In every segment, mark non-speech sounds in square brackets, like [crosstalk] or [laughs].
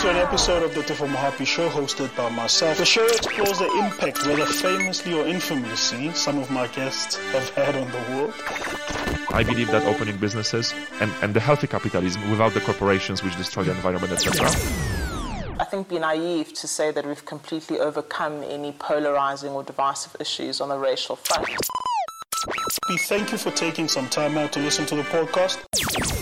to an episode of the Tefo Mohapi Show hosted by myself. The show explores the impact, whether famously or infamously, some of my guests have had on the world. I believe that opening businesses and, and the healthy capitalism without the corporations which destroy the environment, etc. I think be naive to say that we've completely overcome any polarizing or divisive issues on the racial front. We thank you for taking some time out to listen to the podcast.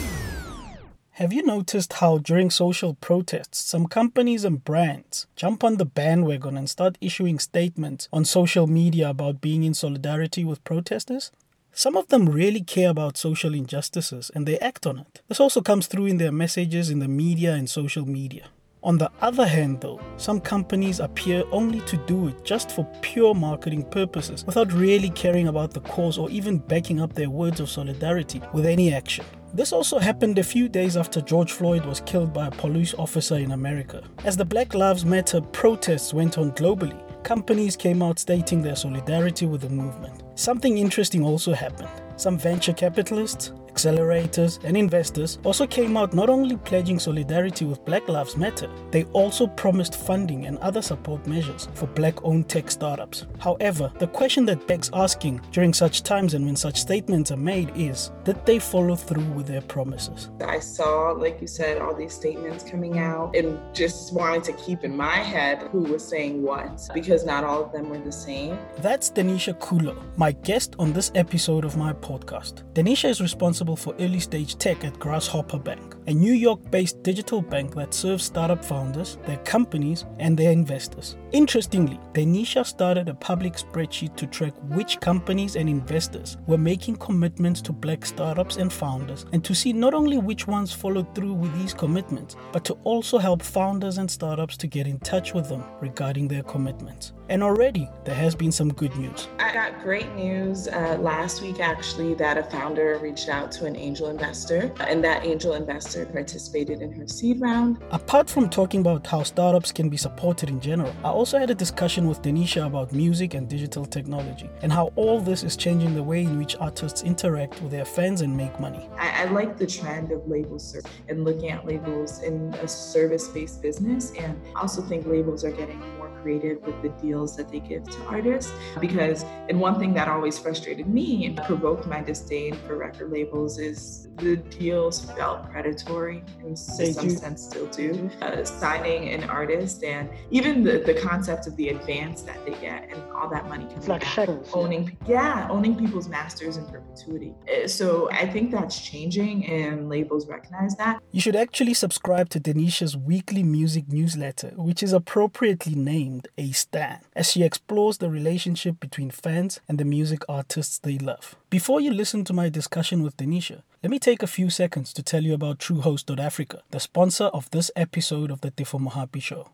Have you noticed how during social protests, some companies and brands jump on the bandwagon and start issuing statements on social media about being in solidarity with protesters? Some of them really care about social injustices and they act on it. This also comes through in their messages in the media and social media. On the other hand, though, some companies appear only to do it just for pure marketing purposes without really caring about the cause or even backing up their words of solidarity with any action. This also happened a few days after George Floyd was killed by a police officer in America. As the Black Lives Matter protests went on globally, companies came out stating their solidarity with the movement. Something interesting also happened. Some venture capitalists, accelerators, and investors also came out not only pledging solidarity with Black Lives Matter, they also promised funding and other support measures for black owned tech startups. However, the question that begs asking during such times and when such statements are made is did they follow through with their promises? I saw, like you said, all these statements coming out and just wanted to keep in my head who was saying what because not all of them were the same. That's Denisha Kulo, my guest on this episode of my podcast. Denisha is responsible responsible for early stage tech at Grasshopper Bank, a New York based digital bank that serves startup founders, their companies, and their investors. Interestingly, Denisha started a public spreadsheet to track which companies and investors were making commitments to black startups and founders, and to see not only which ones followed through with these commitments, but to also help founders and startups to get in touch with them regarding their commitments. And already there has been some good news. I got great news uh, last week actually that a founder reached out to an angel investor, and that angel investor participated in her seed round. Apart from talking about how startups can be supported in general, I also had a discussion with Denisha about music and digital technology and how all this is changing the way in which artists interact with their fans and make money. I, I like the trend of labels and looking at labels in a service based business, and I also think labels are getting creative with the deals that they give to artists. Because, and one thing that always frustrated me and provoked my disdain for record labels is the deals felt predatory in some sense still do. Uh, signing an artist and even the, the concept of the advance that they get and all that money coming like back, owning yeah owning people's masters in perpetuity. Uh, so I think that's changing and labels recognize that. You should actually subscribe to Denisha's weekly music newsletter, which is appropriately named named A Stan, as she explores the relationship between fans and the music artists they love. Before you listen to my discussion with Denisha, let me take a few seconds to tell you about TrueHost.Africa, the sponsor of this episode of the Tefo Mohapi Show.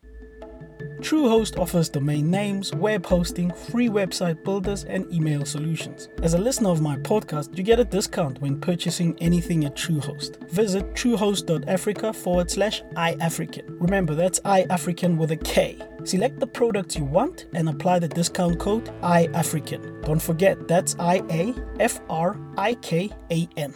TrueHost offers domain names, web hosting, free website builders, and email solutions. As a listener of my podcast, you get a discount when purchasing anything at TrueHost. Visit truehost.africa forward slash iAfrikan. Remember, that's iAfrikan with a K. Select the products you want and apply the discount code iAfrikan. Don't forget, that's I A F R I K A N.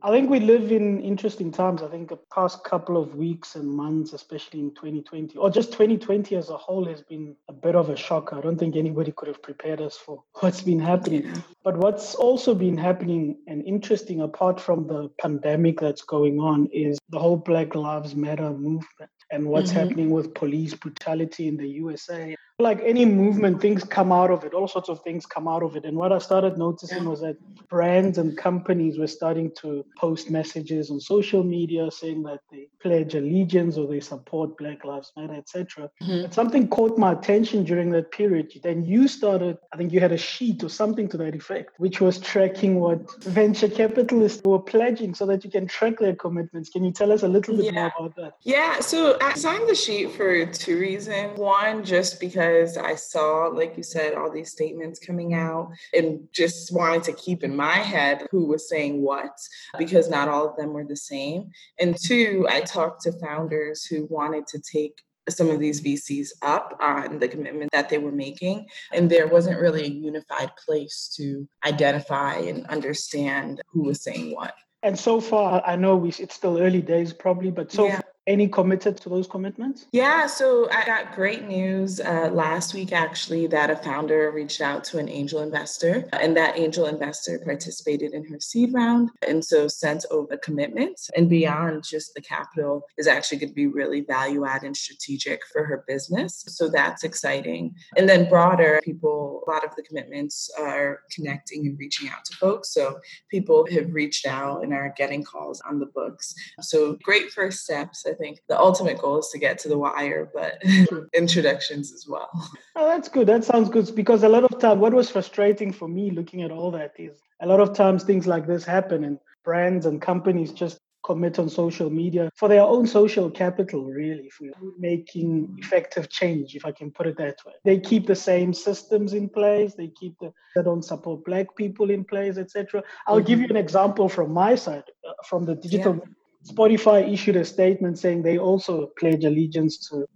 I think we live in interesting times. I think the past couple of weeks and months, especially in 2020, or just 2020 as a whole, has been a bit of a shock. I don't think anybody could have prepared us for [laughs] what's been happening. But what's also been happening and interesting, apart from the pandemic that's going on, is the whole Black Lives Matter movement and what's mm-hmm. happening with police brutality in the USA. Like any movement, things come out of it, all sorts of things come out of it. And what I started noticing was that brands and companies were starting to post messages on social media saying that they pledge allegiance or they support Black Lives Matter, etc. Mm-hmm. something caught my attention during that period. Then you started, I think you had a sheet or something to that effect, which was tracking what venture capitalists were pledging so that you can track their commitments. Can you tell us a little bit yeah. more about that? Yeah, so I designed the sheet for two reasons. One, just because I saw, like you said, all these statements coming out and just wanted to keep in my head who was saying what, because not all of them were the same. And two, I talked to founders who wanted to take some of these VCs up on the commitment that they were making. And there wasn't really a unified place to identify and understand who was saying what. And so far, I know we, it's still early days probably, but so yeah any committed to those commitments? Yeah, so I got great news uh, last week actually that a founder reached out to an angel investor, and that angel investor participated in her seed round and so sent over commitments. And beyond just the capital, is actually going to be really value add and strategic for her business. So that's exciting. And then broader, people, a lot of the commitments are connecting and reaching out to folks. So people have reached out and are getting calls on the books. So great first steps. Think the ultimate goal is to get to the wire, but [laughs] introductions as well. Oh, that's good. That sounds good because a lot of time, what was frustrating for me looking at all that is a lot of times things like this happen and brands and companies just commit on social media for their own social capital, really, for making effective change, if I can put it that way. They keep the same systems in place, they keep the, they don't support black people in place, etc. I'll mm-hmm. give you an example from my side, uh, from the digital. Yeah. Spotify issued a statement saying they also pledge allegiance to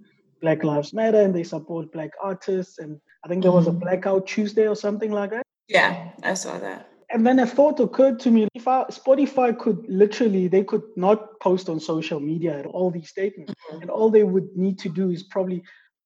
Black Lives Matter and they support black artists. And I think there was mm-hmm. a blackout Tuesday or something like that. Yeah, I saw that. And then a thought occurred to me: if I, Spotify could literally, they could not post on social media at all these statements, mm-hmm. and all they would need to do is probably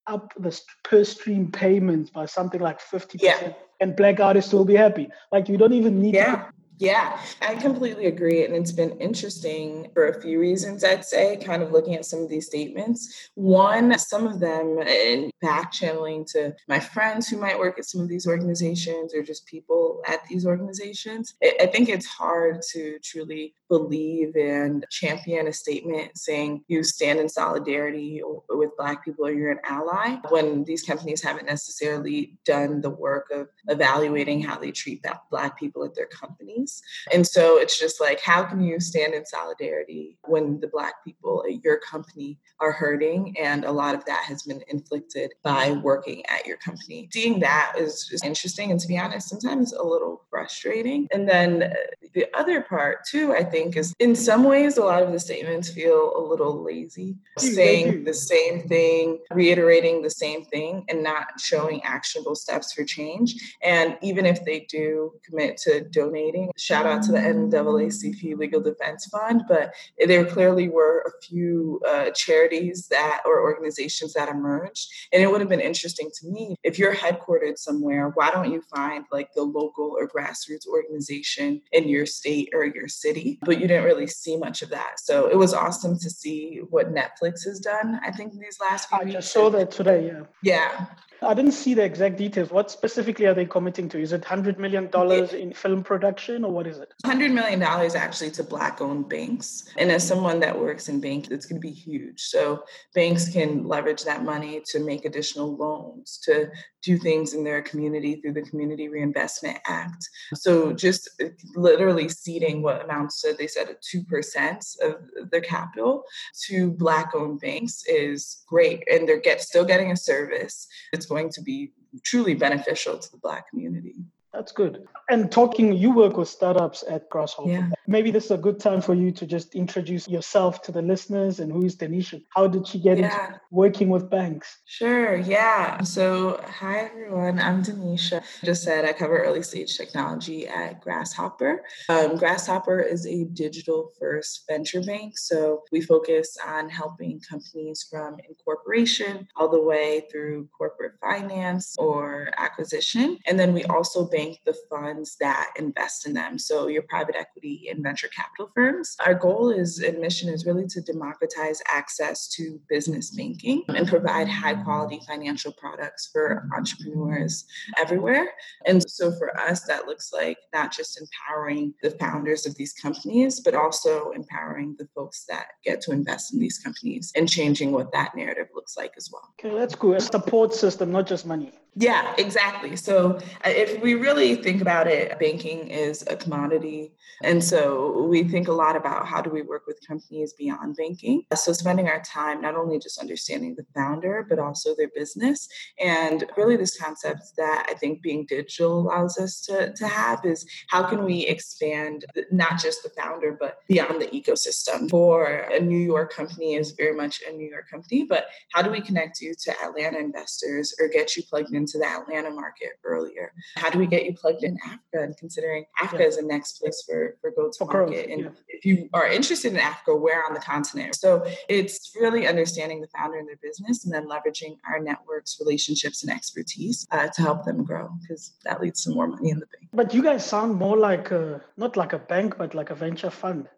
up the per stream payments by something like fifty yeah. percent, and black artists will be happy. Like you don't even need yeah. to yeah, I completely agree. And it's been interesting for a few reasons, I'd say, kind of looking at some of these statements. One, some of them in back channeling to my friends who might work at some of these organizations or just people at these organizations. I think it's hard to truly believe and champion a statement saying you stand in solidarity with Black people or you're an ally when these companies haven't necessarily done the work of evaluating how they treat Black people at their companies. And so it's just like, how can you stand in solidarity when the Black people at your company are hurting? And a lot of that has been inflicted by working at your company. Seeing that is just interesting. And to be honest, sometimes a little frustrating. And then uh, the other part, too, I think is in some ways a lot of the statements feel a little lazy saying the same thing reiterating the same thing and not showing actionable steps for change and even if they do commit to donating shout out to the NAACP Legal Defense Fund but there clearly were a few uh, charities that or organizations that emerged and it would have been interesting to me if you're headquartered somewhere why don't you find like the local or grassroots organization in your state or your city but you didn't really see much of that. So it was awesome to see what Netflix has done. I think these last few years. I just saw that today. Yeah. Yeah. I didn't see the exact details. What specifically are they committing to? Is it $100 million in film production or what is it? $100 million actually to Black owned banks. And as someone that works in banks, it's going to be huge. So banks can leverage that money to make additional loans, to do things in their community through the Community Reinvestment Act. So just uh, literally seeding what amounts to, they said, a 2% of their capital to Black owned banks is great. And they're get, still getting a service. It's it's going to be truly beneficial to the Black community. That's good. And talking, you work with startups at Grasshopper. Yeah. Maybe this is a good time for you to just introduce yourself to the listeners and who is Denisha? How did she get yeah. into working with banks? Sure. Yeah. So, hi everyone. I'm Denisha. Just said I cover early stage technology at Grasshopper. Um, Grasshopper is a digital first venture bank. So, we focus on helping companies from incorporation all the way through corporate finance or acquisition. And then we also bank the funds that invest in them. So, your private equity and venture capital firms. Our goal is and mission is really to democratize access to business banking and provide high quality financial products for entrepreneurs everywhere. And so for us, that looks like not just empowering the founders of these companies, but also empowering the folks that get to invest in these companies and changing what that narrative looks like as well. Okay, that's cool. A support system, not just money. Yeah, exactly. So uh, if we really think about it, banking is a commodity. And so we think a lot about how do we work with companies beyond banking. So spending our time not only just understanding the founder, but also their business. And really this concept that I think being digital allows us to, to have is how can we expand not just the founder, but beyond the ecosystem. For a New York company is very much a New York company, but how do we connect you to Atlanta investors or get you plugged into the Atlanta market earlier? How do we get you plugged in Africa and considering Africa yeah. is the next place for, for go to market? And yeah. if you are interested in Africa, where on the continent? So it's really understanding the founder and their business and then leveraging our networks, relationships, and expertise uh, to help them grow because that leads to more money in the bank. But you guys sound more like a, not like a bank, but like a venture fund.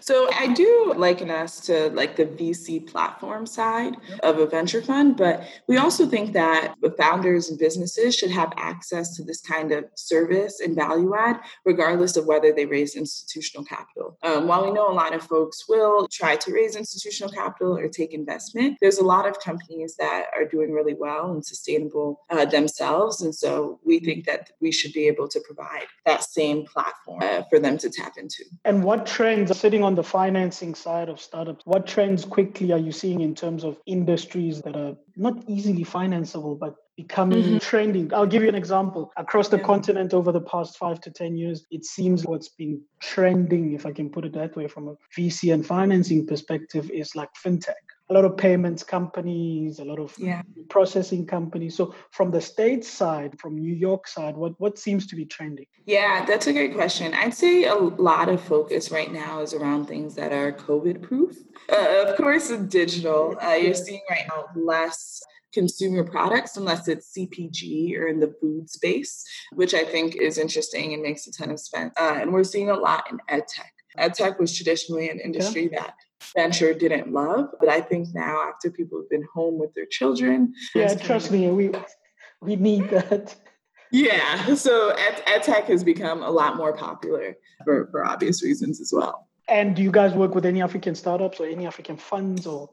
So I do liken us to like the VC platform side of a venture fund, but we also think that the founders and businesses should have access to this kind of service and value add, regardless of whether they raise institutional capital. Um, while we know a lot of folks will try to raise institutional capital or take investment, there's a lot of companies that are doing really well and sustainable uh, themselves. And so we think that we should be able to provide that same platform uh, for them to tap into. And what trends sitting on the financing side of startups, what trends quickly are you seeing in terms of industries that are not easily financeable, but becoming mm-hmm. trending. I'll give you an example. Across the yeah. continent over the past five to 10 years, it seems what's been trending, if I can put it that way, from a VC and financing perspective, is like fintech a lot of payments companies, a lot of yeah. processing companies. So from the state side, from New York side, what, what seems to be trending? Yeah, that's a great question. I'd say a lot of focus right now is around things that are COVID proof. Uh, of course, digital, uh, you're seeing right now less consumer products unless it's CPG or in the food space, which I think is interesting and makes a ton of sense. Uh, and we're seeing a lot in ed tech. Ed tech was traditionally an industry yeah. that venture didn't love. But I think now, after people have been home with their children, yeah, trust me, we we need [laughs] that. Yeah, so ed, ed tech has become a lot more popular for, for obvious reasons as well. And do you guys work with any African startups or any African funds or?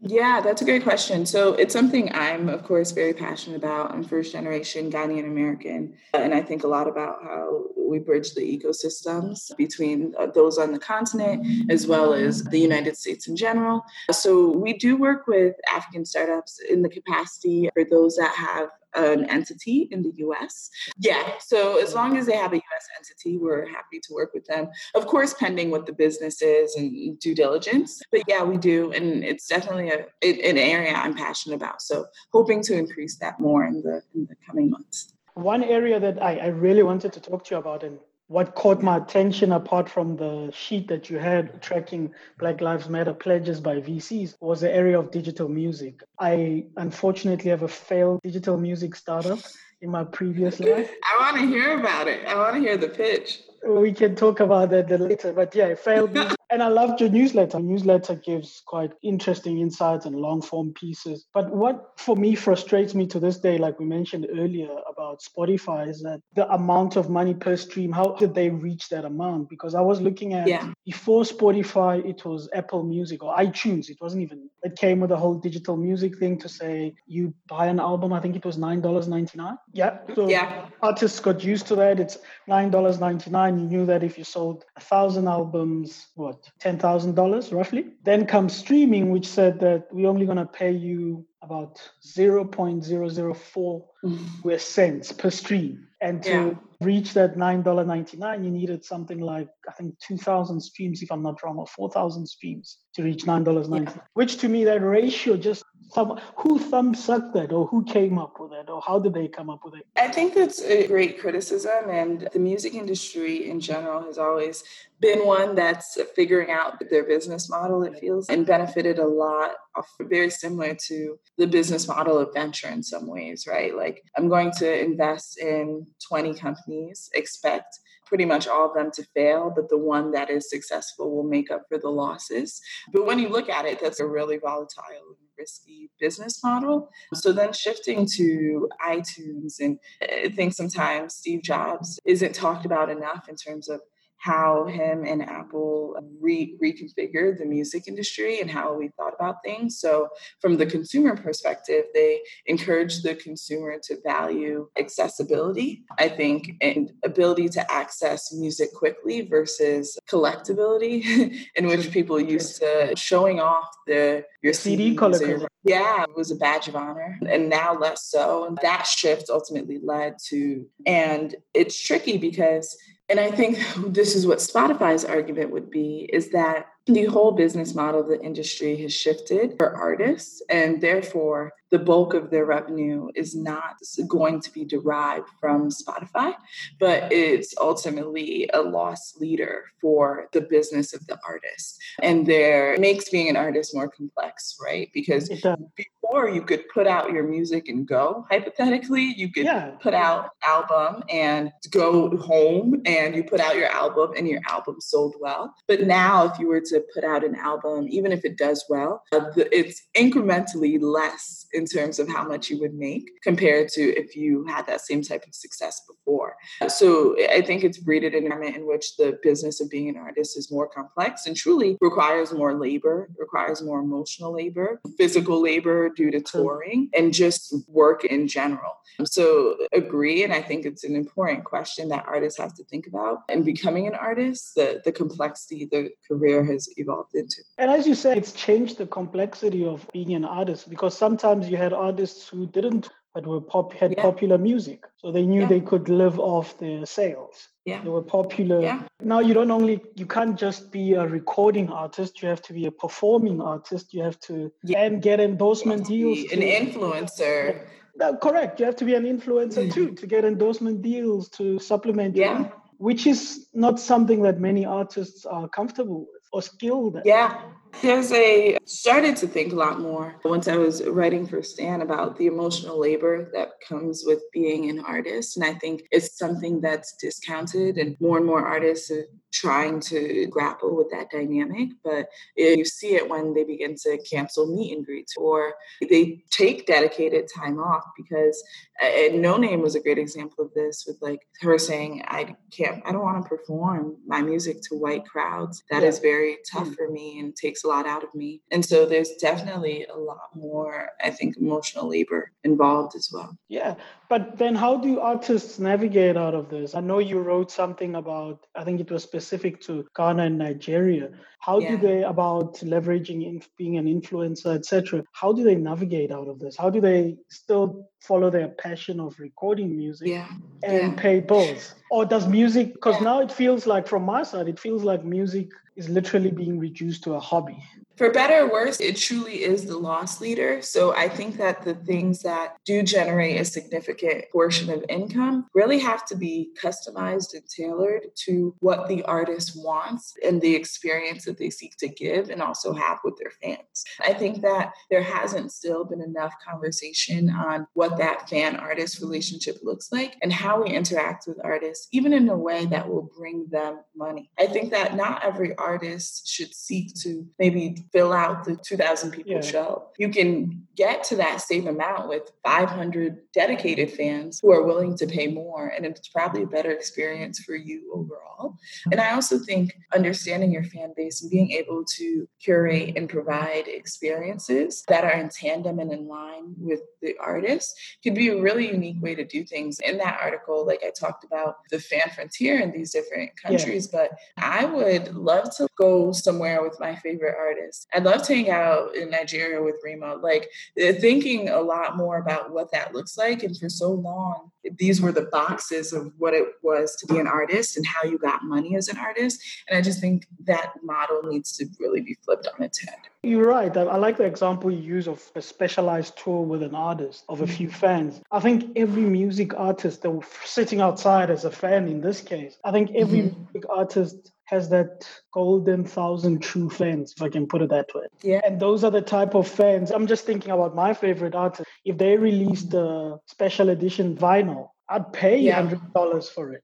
Yeah, that's a great question. So it's something I'm, of course, very passionate about. I'm first generation Ghanaian American, and I think a lot about how we bridge the ecosystems between uh, those on the continent as well as the United States in general. So we do work with African startups in the capacity for those that have an entity in the US. Yeah, so as long as they have a US entity, we're happy to work with them. Of course, pending what the business is and due diligence. But yeah, we do. And it's definitely a, an area I'm passionate about. So hoping to increase that more in the, in the coming months. One area that I, I really wanted to talk to you about, and what caught my attention apart from the sheet that you had tracking black lives matter pledges by vcs was the area of digital music. I unfortunately have a failed digital music startup in my previous [laughs] life. I want to hear about it. I want to hear the pitch. We can talk about that later but yeah it failed [laughs] and I loved your newsletter. newsletter gives quite interesting insights and long form pieces. But what for me frustrates me to this day, like we mentioned earlier about Spotify, is that the amount of money per stream, how did they reach that amount? Because I was looking at yeah. before Spotify, it was Apple Music or iTunes. It wasn't even, it came with a whole digital music thing to say you buy an album, I think it was $9.99. Yeah. So yeah. artists got used to that. It's $9.99. You knew that if you sold a thousand albums, what? $10,000 roughly. Then comes streaming, which said that we're only going to pay you about 0.004 mm. cents per stream. And to yeah. reach that $9.99, you needed something like, I think, 2,000 streams, if I'm not wrong, or 4,000 streams to reach $9.99, yeah. which to me, that ratio just some, who thumb sucked that or who came up with it or how did they come up with it? I think that's a great criticism. And the music industry in general has always been one that's figuring out their business model, it feels, and benefited a lot of very similar to the business model of venture in some ways, right? Like I'm going to invest in 20 companies, expect pretty much all of them to fail, but the one that is successful will make up for the losses. But when you look at it, that's a really volatile risky business model. So then shifting to iTunes, and eh, I think sometimes Steve Jobs isn't talked about enough in terms of how him and Apple re- reconfigured the music industry and how we thought about things. So, from the consumer perspective, they encourage the consumer to value accessibility, I think, and ability to access music quickly versus collectability, [laughs] in which people used to showing off the your CD collection. Yeah, it was a badge of honor, and now less so. And that shift ultimately led to, and it's tricky because and I think this is what Spotify's argument would be is that the whole business model of the industry has shifted for artists, and therefore the bulk of their revenue is not going to be derived from Spotify, but it's ultimately a loss leader for the business of the artist. And there makes being an artist more complex, right? Because before you could put out your music and go, hypothetically, you could yeah. put out album and go home and you put out your album and your album sold well. But now if you were to put out an album, even if it does well, uh, it's incrementally less in terms of how much you would make compared to if you had that same type of success before. So I think it's breeded an environment in which the business of being an artist is more complex and truly requires more labor, requires more emotional labor, physical labor due to touring, and just work in general. Mm. So agree, and I think it's an important question that artists have to think about. And becoming an artist, the the complexity the career has evolved into. And as you said, it's changed the complexity of being an artist because sometimes you had artists who didn't but were pop had yeah. popular music. So they knew yeah. they could live off their sales. Yeah. They were popular. Yeah. Now you don't only you can't just be a recording artist, you have to be a performing artist. You have to yeah. and get endorsement deals. an influencer. Yeah. correct. You have to be an influencer mm-hmm. too to get endorsement deals to supplement yeah. which is not something that many artists are comfortable with or skilled at. Yeah. There's a started to think a lot more once I was writing for Stan about the emotional labor that comes with being an artist. And I think it's something that's discounted and more and more artists are trying to grapple with that dynamic. But you see it when they begin to cancel meet and greets or they take dedicated time off because and Noname was a great example of this with like her saying, I can't, I don't want to perform my music to white crowds. That yeah. is very tough mm. for me and takes a lot out of me. And so there's definitely a lot more, I think, emotional labor involved as well. Yeah. But then how do artists navigate out of this? I know you wrote something about, I think it was specific to Ghana and Nigeria. How yeah. do they about leveraging in, being an influencer, etc.? How do they navigate out of this? How do they still follow their passion of recording music yeah. and yeah. pay bills? Or does music because now it feels like from my side, it feels like music is literally being reduced to a hobby. For better or worse, it truly is the loss leader. So I think that the things that do generate a significant portion of income really have to be customized and tailored to what the artist wants and the experience that they seek to give and also have with their fans. I think that there hasn't still been enough conversation on what that fan artist relationship looks like and how we interact with artists, even in a way that will bring them money. I think that not every artist should seek to maybe fill out the 2,000 people yeah. show. You can get to that same amount with 500 dedicated fans who are willing to pay more, and it's probably a better experience for you overall. And I also think understanding your fan base and being able to curate and provide experiences that are in tandem and in line with the artist could be a really unique way to do things. In that article, like I talked about the fan frontier in these different countries, yeah. but I would love to go somewhere with my favorite artist. I'd love to hang out in Nigeria with Rema. Like uh, thinking a lot more about what that looks like. And for so long, these were the boxes of what it was to be an artist and how you got money as an artist. And I just think that model needs to really be flipped on its head. You're right. I like the example you use of a specialized tour with an artist of a few fans. I think every music artist that was sitting outside as a fan in this case, I think every mm-hmm. music artist has that golden thousand true fans, if I can put it that way. Yeah. And those are the type of fans. I'm just thinking about my favorite artist. If they released a special edition vinyl, I'd pay yeah. $100 for it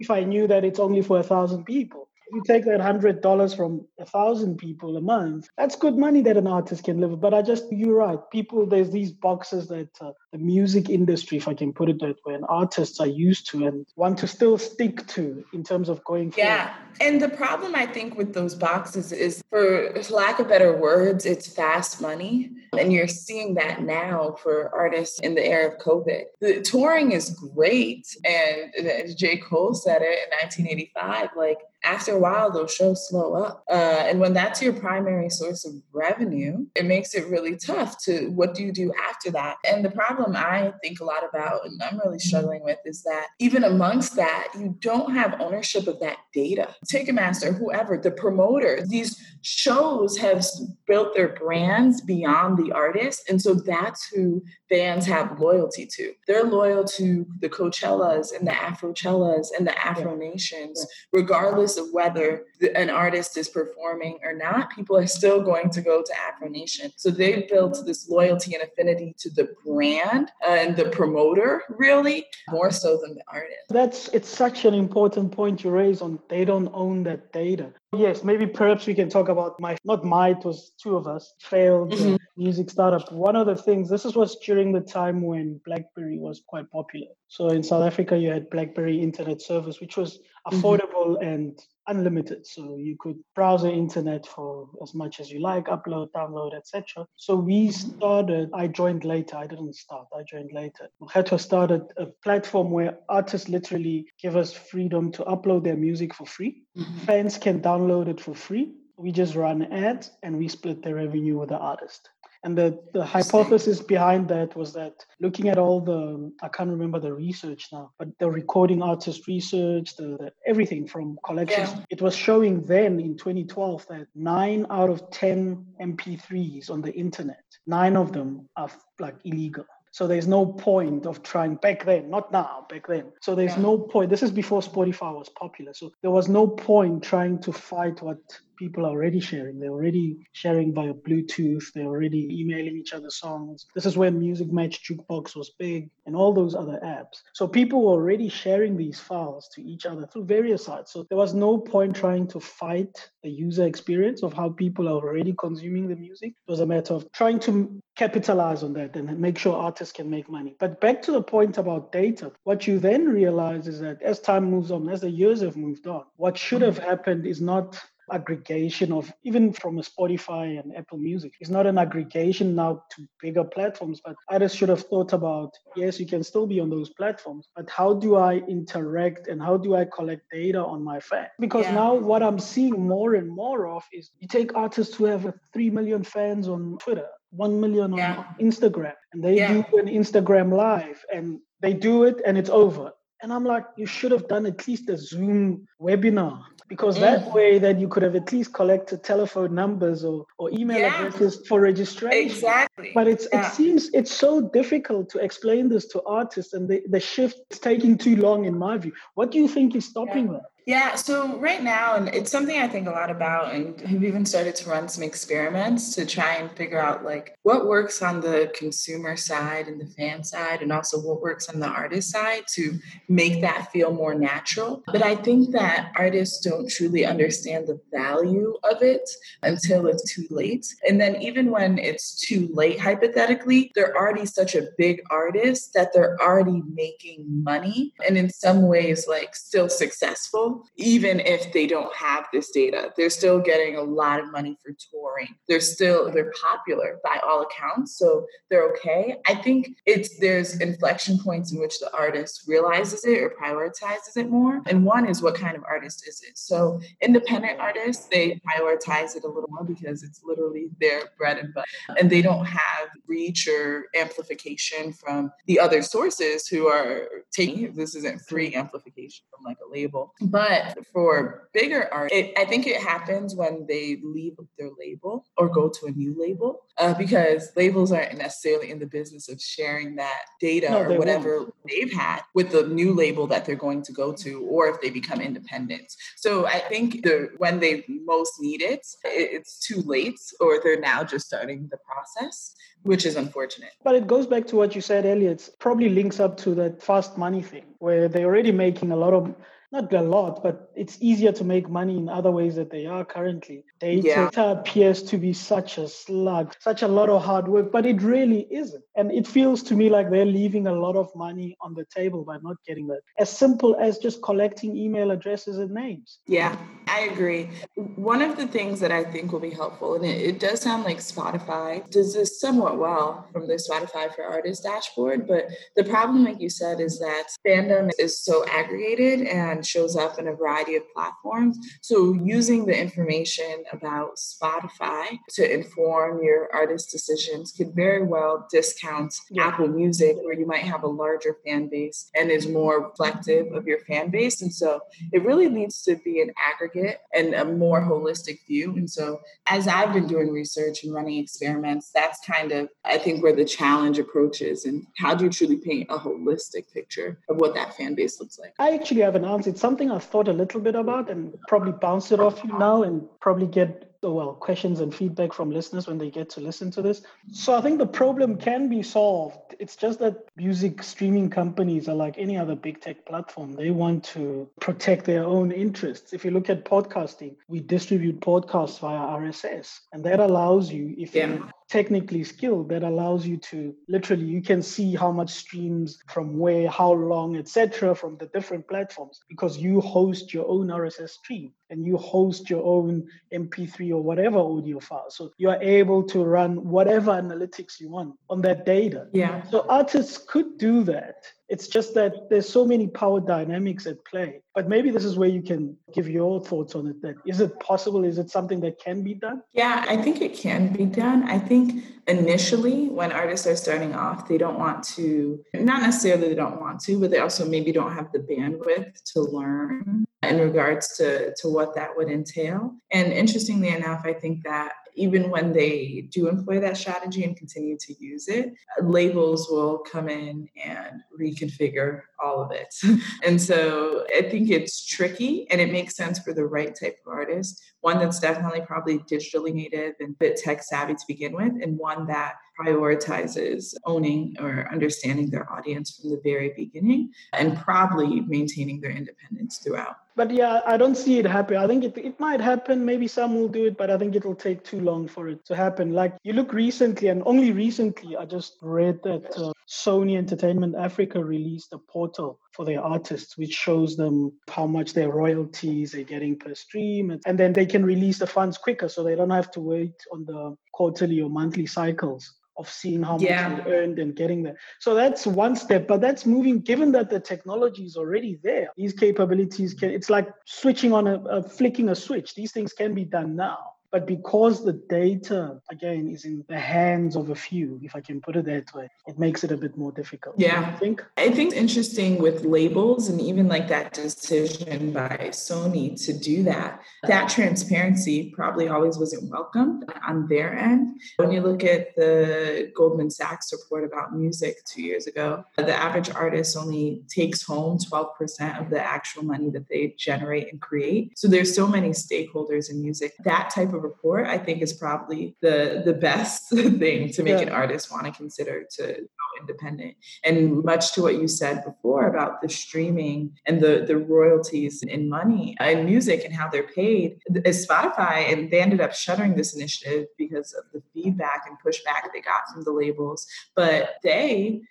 if I knew that it's only for a thousand people you take that hundred dollars from a thousand people a month, that's good money that an artist can live. But I just, you're right. People, there's these boxes that uh, the music industry, if I can put it that way, and artists are used to and want to still stick to in terms of going. Yeah, and the problem I think with those boxes is, for lack of better words, it's fast money, and you're seeing that now for artists in the era of COVID. The touring is great, and J. Cole said it in 1985, like after a while, those shows slow up. Uh, and when that's your primary source of revenue, it makes it really tough to what do you do after that? And the problem I think a lot about, and I'm really struggling with, is that even amongst that, you don't have ownership of that data. Ticketmaster, whoever, the promoter, these shows have built their brands beyond the artist. And so that's who fans have loyalty to. They're loyal to the Coachellas and the Afrochellas and the Afro Nations, regardless of whether an artist is performing or not. People are still going to go to Afro Nation. So they've built this loyalty and affinity to the brand and the promoter, really, more so than the artist. That's it's such an important point you raise on they don't own that data. Yes, maybe perhaps we can talk about my, not my, it was two of us, failed mm-hmm. music startup. One of the things, this was during the time when BlackBerry was quite popular. So in South Africa, you had BlackBerry Internet Service, which was. Affordable mm-hmm. and unlimited. So you could browse the internet for as much as you like, upload, download, etc. So we started, I joined later. I didn't start, I joined later. Mokgethwa started a platform where artists literally give us freedom to upload their music for free. Mm-hmm. Fans can download it for free. We just run ads and we split the revenue with the artist. And the, the hypothesis behind that was that looking at all the, I can't remember the research now, but the recording artist research, the, the everything from collections, yeah. it was showing then in 2012 that nine out of 10 MP3s on the internet, nine of them are like illegal. So there's no point of trying back then, not now, back then. So there's yeah. no point. This is before Spotify was popular. So there was no point trying to fight what people are already sharing. They're already sharing via Bluetooth. They're already emailing each other songs. This is when Musicmatch Jukebox was big and all those other apps. So people were already sharing these files to each other through various sites. So there was no point trying to fight the user experience of how people are already consuming the music. It was a matter of trying to capitalize on that and make sure artists can make money. But back to the point about data, what you then realize is that as time moves on, as the years have moved on, what should have happened is not aggregation of even from Spotify and Apple Music. It's not an aggregation now to bigger platforms, but artists should have thought about yes, you can still be on those platforms, but how do I interact and how do I collect data on my fans? Because yeah. now what I'm seeing more and more of is you take artists who have 3 million fans on Twitter. 1 million on yeah. Instagram and they yeah. do an Instagram live and they do it and it's over and I'm like, you should have done at least a Zoom webinar because mm. that way that you could have at least collected telephone numbers or, or email yeah. addresses for registration. Exactly. But it's yeah. it seems it's so difficult to explain this to artists and the, the shift is taking too long in my view. What do you think is stopping yeah. that? Yeah, so right now, and it's something I think a lot about, and have even started to run some experiments to try and figure out like what works on the consumer side and the fan side, and also what works on the artist side to make that feel more natural. But I think that artists don't truly understand the value of it until it's too late. And then, even when it's too late, hypothetically, they're already such a big artist that they're already making money and in some ways, like still successful even if they don't have this data. They're still getting a lot of money for touring. They're still they're popular by all accounts, so they're okay. I think it's there's inflection points in which the artist realizes it or prioritizes it more. And one is what kind of artist is it? So independent artists, they prioritize it a little more because it's literally their bread and butter. And they don't have reach or amplification from the other sources who are taking this isn't free amplification from like a label. But but for bigger art, it, I think it happens when they leave their label or go to a new label uh, because labels aren't necessarily in the business of sharing that data no, or whatever won't. they've had with the new label that they're going to go to or if they become independent. So I think the, when they most need it, it's too late or they're now just starting the process which is unfortunate. But it goes back to what you said earlier. It probably links up to that fast money thing where they're already making a lot of not a lot, but it's easier to make money in other ways that they are currently. Data yeah. appears to be such a slug, such a lot of hard work, but it really isn't. And it feels to me like they're leaving a lot of money on the table by not getting that. As simple as just collecting email addresses and names. Yeah, I agree. One of the things that I think will be helpful, and it, it does sound like Spotify does this somewhat well from the Spotify for Artists dashboard, but the problem, like you said, is that fandom is so aggregated and content shows up in a variety of platforms. So, using the information about Spotify to inform your artist decisions could very well discount yeah. Apple Music, where you might have a larger fan base and is more reflective of your fan base. And so, it really needs to be an aggregate and a more holistic view. And so, as I've been doing research and running experiments, that's kind of, I think, where the challenge approaches. And how do you truly paint a holistic picture of what that fan base looks like? I actually have an answer. It's something I've thought a little bit about and probably bounce it off you now and probably get oh, well questions and feedback from listeners when they get to listen to this. So i think the problem can be solved. It's just that music streaming companies are like any other big tech platform. They want to protect their own interests. If you look at podcasting we distribute podcasts via rss and that allows you if yeah. you technically skilled that allows you to literally you can see how much streams from where how long etc from the different platforms because you host your own rss stream and you host your own mp3 or whatever audio file. So you are able to run whatever analytics you want on that data. Yeah. So artists could do that it's just that there's so many power dynamics at play. But maybe this is where you can give your thoughts on it. That is it possible? Is it something that can be done? Yeah, I think it can be done. I think initially when artists are starting off, they don't want to, not necessarily they don't want to, but they also maybe don't have the bandwidth to learn in regards to, to what that would entail. And interestingly enough, I think that even when they do employ that strategy and continue to use it, labels will come in and reconfigure all of it. [laughs] and so I think it's tricky and it makes sense for the right type of artist. One that's definitely probably digitally native and bit tech savvy to begin with, and one that prioritizes owning or understanding their audience from the very beginning and probably maintaining their independence throughout. But yeah, I don't see it happen. I think it, it might happen. Maybe some will do it, but I think it'll take too long for it to happen. Like you look recently, and only recently, I just read that uh, Sony Entertainment Africa released a portal for their artists, which shows them how much their royalties are getting per stream. And, and then they can release the funds quicker so they don't have to wait on the quarterly or monthly cycles of seeing how yeah. much they earned and getting there. So that's one step, but that's moving. Given that the technology is already there, these capabilities can. It's like switching on a, a flicking a switch. These things can be done now. But because the data, again, is in the hands of a few, if I can put it that way, it makes it a bit more difficult. Yeah. I think I think interesting with labels and even like that decision by Sony to do that, that transparency probably always wasn't welcomed on their end. When you look at the Goldman Sachs report about music two years ago, the average artist only takes home 12% of the actual money that they generate and create. So there's so many stakeholders in music. That type of a report, I think is probably the the best [laughs] thing to make yeah. an artist want to consider to go independent. And much to what you said before about the streaming and the the royalties in money and music and how they're paid, is Spotify and they ended up shuttering this initiative because of the feedback and pushback they got from the labels. But they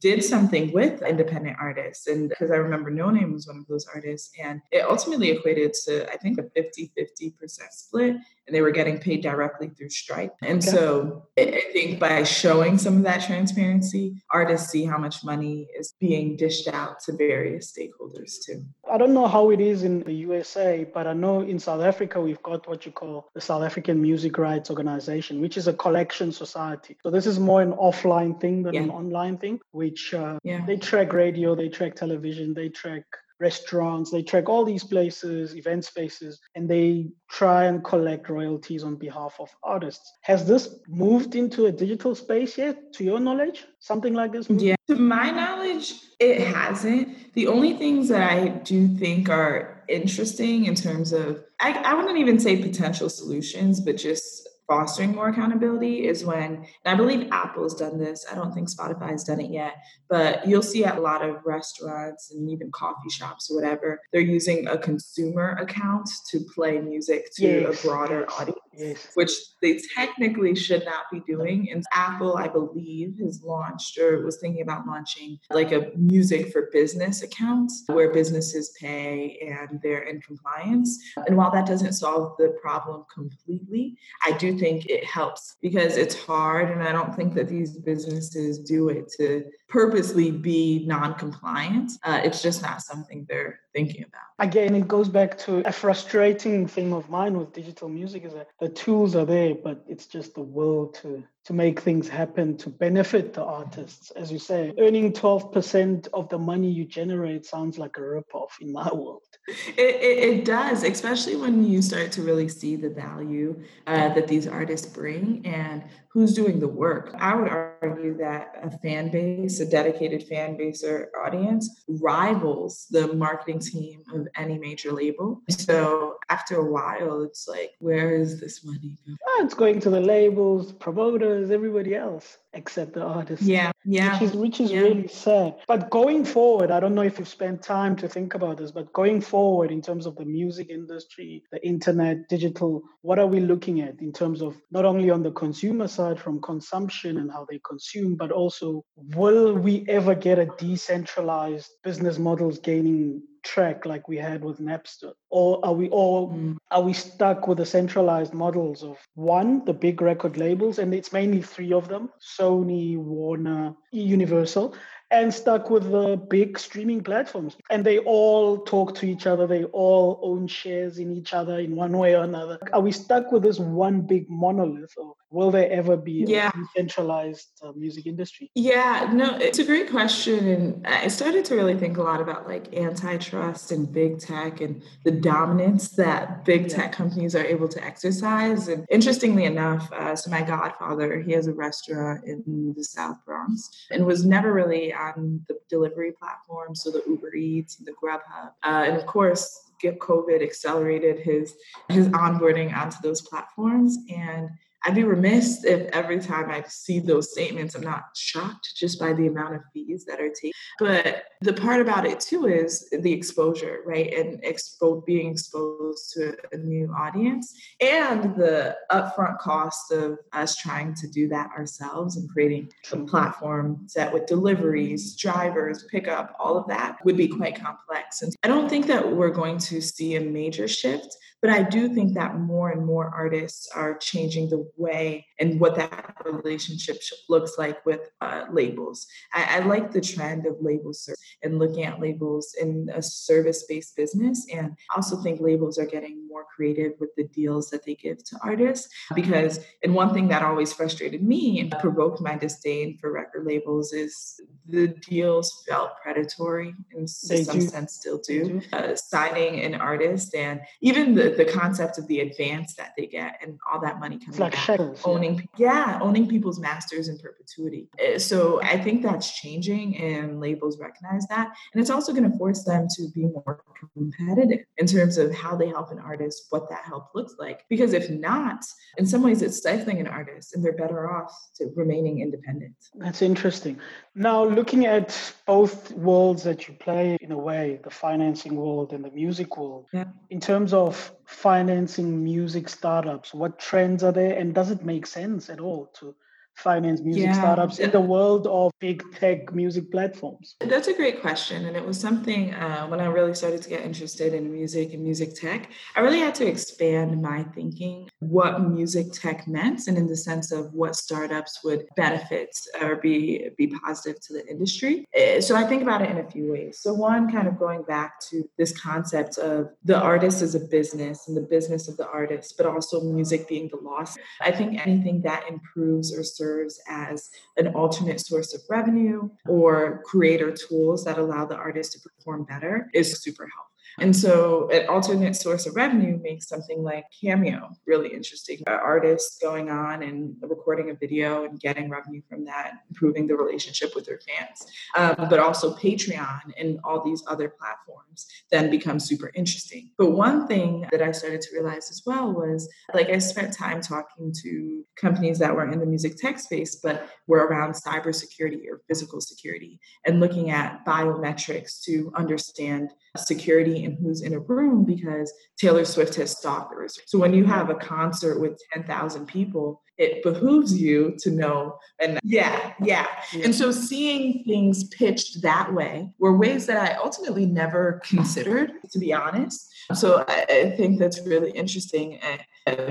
did something with independent artists. And because I remember Noname was one of those artists, and it ultimately equated to, I think, a 50 50% split and they were getting paid directly through Stripe. And okay. so I think by showing some of that transparency, artists see how much money is being dished out to various stakeholders too. I don't know how it is in the USA, but I know in South Africa we've got what you call the South African Music Rights Organization, which is a collection society. So this is more an offline thing than yeah. an online thing, which uh, yeah. they track radio, they track television, they track restaurants, they track all these places, event spaces, and they try and collect royalties on behalf of artists. Has this moved into a digital space yet, to your knowledge? Something like this? Yeah, to my knowledge, it hasn't. The only things that I do think are interesting in terms of, I, I wouldn't even say potential solutions, but just fostering more accountability is when, and I believe Apple's done this. I don't think Spotify's done it yet, but you'll see at a lot of restaurants and even coffee shops or whatever, they're using a consumer account to play music to yes, a broader audience, yes. which they technically should not be doing. And Apple, I believe, has launched or was thinking about launching like a music for business account where businesses pay and they're in compliance. And while that doesn't solve the problem completely, I do do think it helps because it's hard. And I don't think that these businesses do it to purposely be non compliant. Uh, it's just not something they're thinking about. Again, it goes back to a frustrating thing of mine with digital music is that the tools are there, but it's just the will to to make things happen to benefit the artists. As you say, earning 12% of the money you generate sounds like a ripoff in my world. It, it, it, does, especially when you start to really see the value uh, that these artists bring and who's doing the work. I would argue that a fan base, a dedicated fan base or audience, rivals the marketing team of any major label. So after a while, it's like, where is this money going? Oh, it's going to the labels, promoters, everybody else except the artist. Yeah, yeah. Which is, which is yeah. really sad. But going forward, I don't know if you've spent time to think about this, but going forward in terms of the music industry, the internet, digital, what are we looking at in terms of not only on the consumer side from consumption and how they consume, but also will we ever get a decentralized business models gaining track like we had with Napster? Or are we all mm. are we stuck with the centralized models of one, the big record labels, and it's mainly three of them: Sony, Warner, Universal, and stuck with the big streaming platforms. And they all talk to each other. They all own shares in each other in one way or another. Are we stuck with this one big monolith, or will there ever be yeah. a decentralized uh, music industry? Yeah, no, it's a great question. And I started to really think a lot about like antitrust and big tech and the dominance that big tech companies are able to exercise. And interestingly enough, uh, so my godfather, he has a restaurant in the South Bronx and was never really on the delivery platforms, so the Uber Eats and the Grubhub. Uh, and of course, get COVID accelerated his his onboarding onto those platforms. And I'd be remiss if every time I see those statements, I'm not shocked just by the amount of fees that are taken. But the part about it too is the exposure, right? And expo- being exposed to a new audience and the upfront cost of us trying to do that ourselves and creating a platform set with deliveries, drivers, pickup, all of that would be quite complex. And I don't think that we're going to see a major shift, but I do think that more and more artists are changing the way and what that relationship looks like with uh, labels. I, I, like the trend of labels and looking at labels in a service-based business, and I also think labels are getting more creative with the deals that they give to artists. Because, and one thing that always frustrated me and provoked my disdain for record labels is the deals felt predatory in they some do. sense, still do. Uh, signing an artist and even the the concept of the advance that they get and all that money coming like back, shekels, owning yeah. yeah owning people's masters in perpetuity eh, so i think that's changing and labels recognize that and it's also going to force them to be more competitive in terms of how they help an artist what that help looks like because if not in some ways it's stifling an artist and they're better off to remaining independent that's interesting now looking at both worlds that you play in a way the financing world and the music world yeah. in terms of financing music startups? What trends are there? And does it make sense at all to finance music yeah. startups in the world of big tech music platforms? That's a great question. And it was something uh, when I really started to get interested in music and music tech, I really had to expand my thinking what music tech meant and in the sense of what startups would benefit or be, be positive to the industry. Eh, so I think about it in a few ways. So, one, kind of going back to this concept of the artist as a business and the business of the artist, but also music being the loss. I think anything that improves or serves serves as an alternate source of revenue or creator tools that allow the artist to perform better is super helpful. And so, an alternate source of revenue makes something like Cameo really interesting. Artists going on and recording a video and getting revenue from that, improving the relationship with their fans. Um, but also, Patreon and all these other platforms then become super interesting. But one thing that I started to realize as well was like I spent time talking to companies that were in the music tech space, but were around cybersecurity or physical security and looking at biometrics to understand security and who's in a room because Taylor Swift has stalkers. So when you have a concert with 10,000 people, it behooves you to know. And yeah, yeah. yeah. And so seeing things pitched that way were ways that I ultimately never considered, to be honest. So I, I think that's really interesting.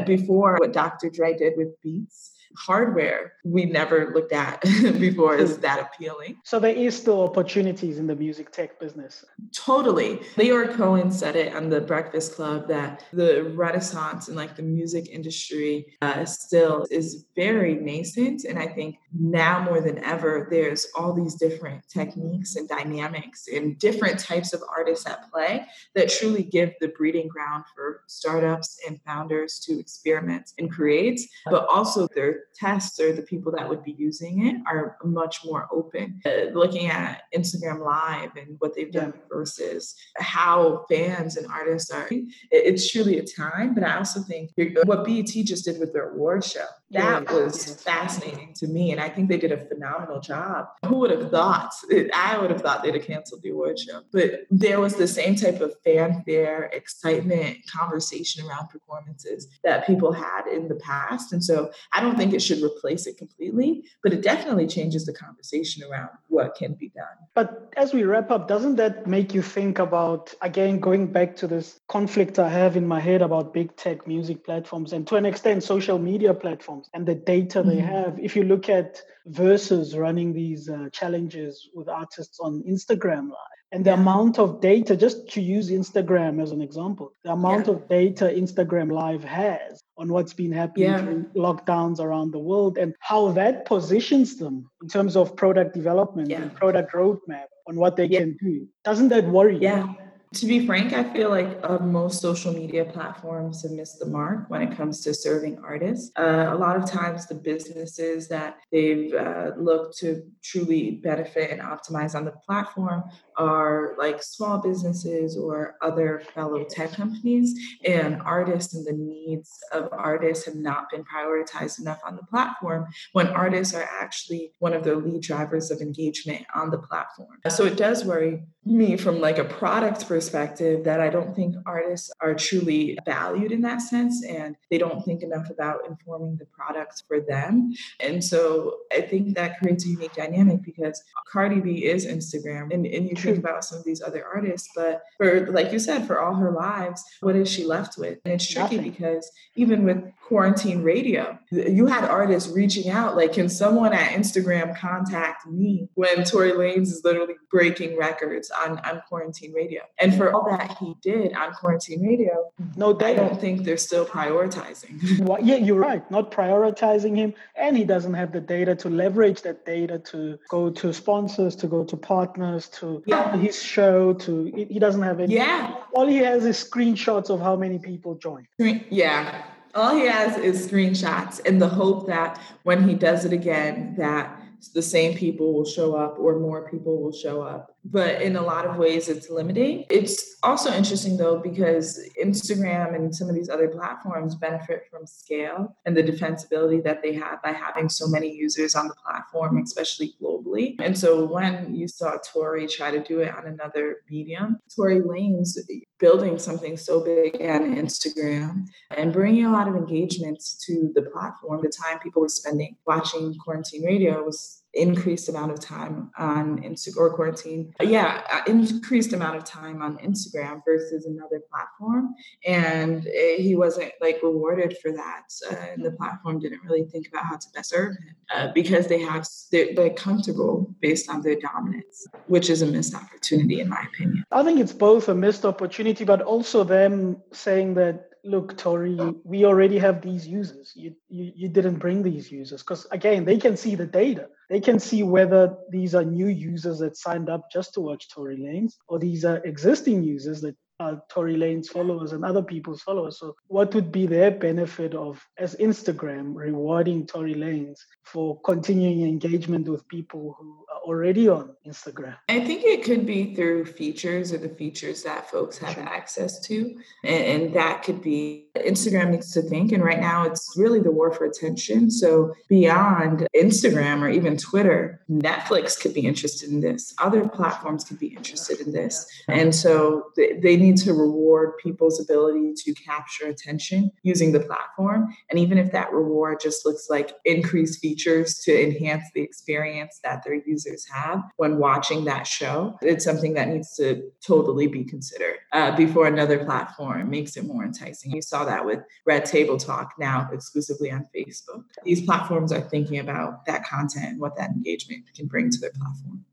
Before what Dr. Dre did with Beats, hardware we never looked at [laughs] before is that appealing. So there is still opportunities in the music tech business. Totally. Lyor Cohen said it on the Breakfast Club that the renaissance in like the music industry uh, still is very nascent. And I think now more than ever, there's all these different techniques and dynamics and different types of artists at play that truly give the breeding ground for startups and founders to experiment and create, but also their tests or the people that would be using it are much more open. Uh, looking at Instagram Live and what they've done yeah. versus how fans and artists are, it, it's truly a time. But I also think what BET just did with their award show, that yeah. was fascinating to me. And I think they did a phenomenal job. Who would have thought? I would have thought they'd have canceled the award show. But there was the same type of fanfare, excitement, conversation around performances that people had in the past. And so I don't think it should replace it completely, but it definitely changes the conversation around what can be done. But as we wrap up, doesn't that make you think about, again, going back to this conflict I have in my head about big tech music platforms and to an extent social media platforms and the data mm-hmm. they have? If you look at Verzuz running these uh, challenges with artists on Instagram Live, and the yeah. amount of data just to use instagram as an example the amount yeah. of data instagram live has on what's been happening yeah. during lockdowns around the world and how that positions them in terms of product development and product roadmap on what they can do doesn't that worry yeah you? To be frank, I feel like uh, most social media platforms have missed the mark when it comes to serving artists. Uh, a lot of times, the businesses that they've uh, looked to truly benefit and optimize on the platform are like small businesses or other fellow tech companies, and artists and the needs of artists have not been prioritized enough on the platform when artists are actually one of the lead drivers of engagement on the platform. So it does worry me from like a product perspective that I don't think artists are truly valued in that sense and they don't think enough about informing the products for them. And so I think that creates a unique dynamic because Cardi B is Instagram and, and you think about some of these other artists, but for like you said, for all her lives, what is she left with? And it's tricky Nothing. because even with quarantine radio, you had artists reaching out like, can someone at Instagram contact me when Tory Lanez is literally breaking records on, on quarantine radio? And for all that he did on quarantine radio, no, I don't think they're still prioritizing. [laughs] well, yeah, you're right. Not prioritizing him, and he doesn't have the data to leverage that data to go to sponsors, to go to partners, to yeah. his show. To he doesn't have any. Yeah. All he has is screenshots of how many people joined. Yeah. All he has is screenshots and the hope that when he does it again, that the same people will show up or more people will show up but in a lot of ways it's limiting. It's also interesting though because Instagram and some of these other platforms benefit from scale and the defensibility that they have by having so many users on the platform, especially globally. And so when you saw Tory try to do it on another medium, Tory Lanez building something so big on Instagram and bringing a lot of engagements to the platform, the time people were spending watching quarantine radio was increased amount of time on Instagram or quarantine. Yeah, uh, increased amount of time on Instagram versus another platform. And it, he wasn't like rewarded for that. Uh, and the platform didn't really think about how to best serve him uh, because they have, they're, they're comfortable based on their dominance, which is a missed opportunity in my opinion. I think it's both a missed opportunity, but also them saying that look, Tory, we already have these users. You, you, you didn't bring these users because, again, they can see the data. They can see whether these are new users that signed up just to watch Tory Lanez or these are existing users that are Tory Lanez followers and other people's followers. So, what would be their benefit of, as Instagram, rewarding Tory Lanez for continuing engagement with people who are already on Instagram? I think it could be through features or the features that folks have access to. And, and, that could be Instagram needs to think. And right now it's really the war for attention. So beyond Instagram or even Twitter, Netflix could be interested in this. Other platforms could be interested in this. And so they, need to reward people's ability to capture attention using the platform. And even if that reward just looks like increased features to enhance the experience that their users have when watching that show, it's something that needs to totally be considered uh, before another platform makes it more enticing. You saw that with Red Table Talk now exclusively on Facebook. These platforms are thinking about that content and what that engagement can bring to their platform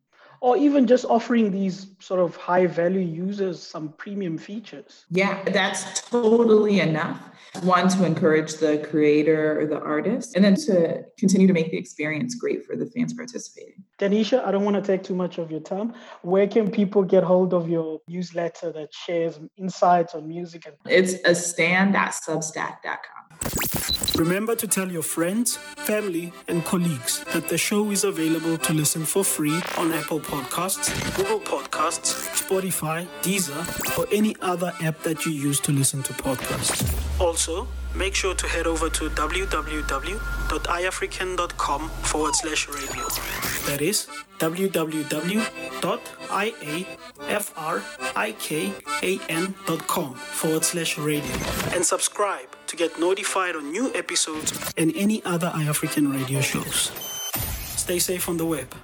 or even just offering these sort of high value users some premium features. Yeah, that's totally enough. One, to encourage the creator or the artist, and then to continue to make the experience great for the fans participating. Danisha, I don't want to take too much of your time. Where can people get hold of your newsletter that shares insights on music? And- it's a stand.substack.com. Remember to tell your friends, family, and colleagues that the show is available to listen for free on Apple Podcasts, Google Podcasts, Spotify, Deezer, or any other app that you use to listen to podcasts. Also, make sure to head over to www.iafrikan.com forward slash radio. That is www.iafrikan.com forward slash radio. And subscribe to get notified on new episodes and any other iAfrikan radio shows. Stay safe on the web.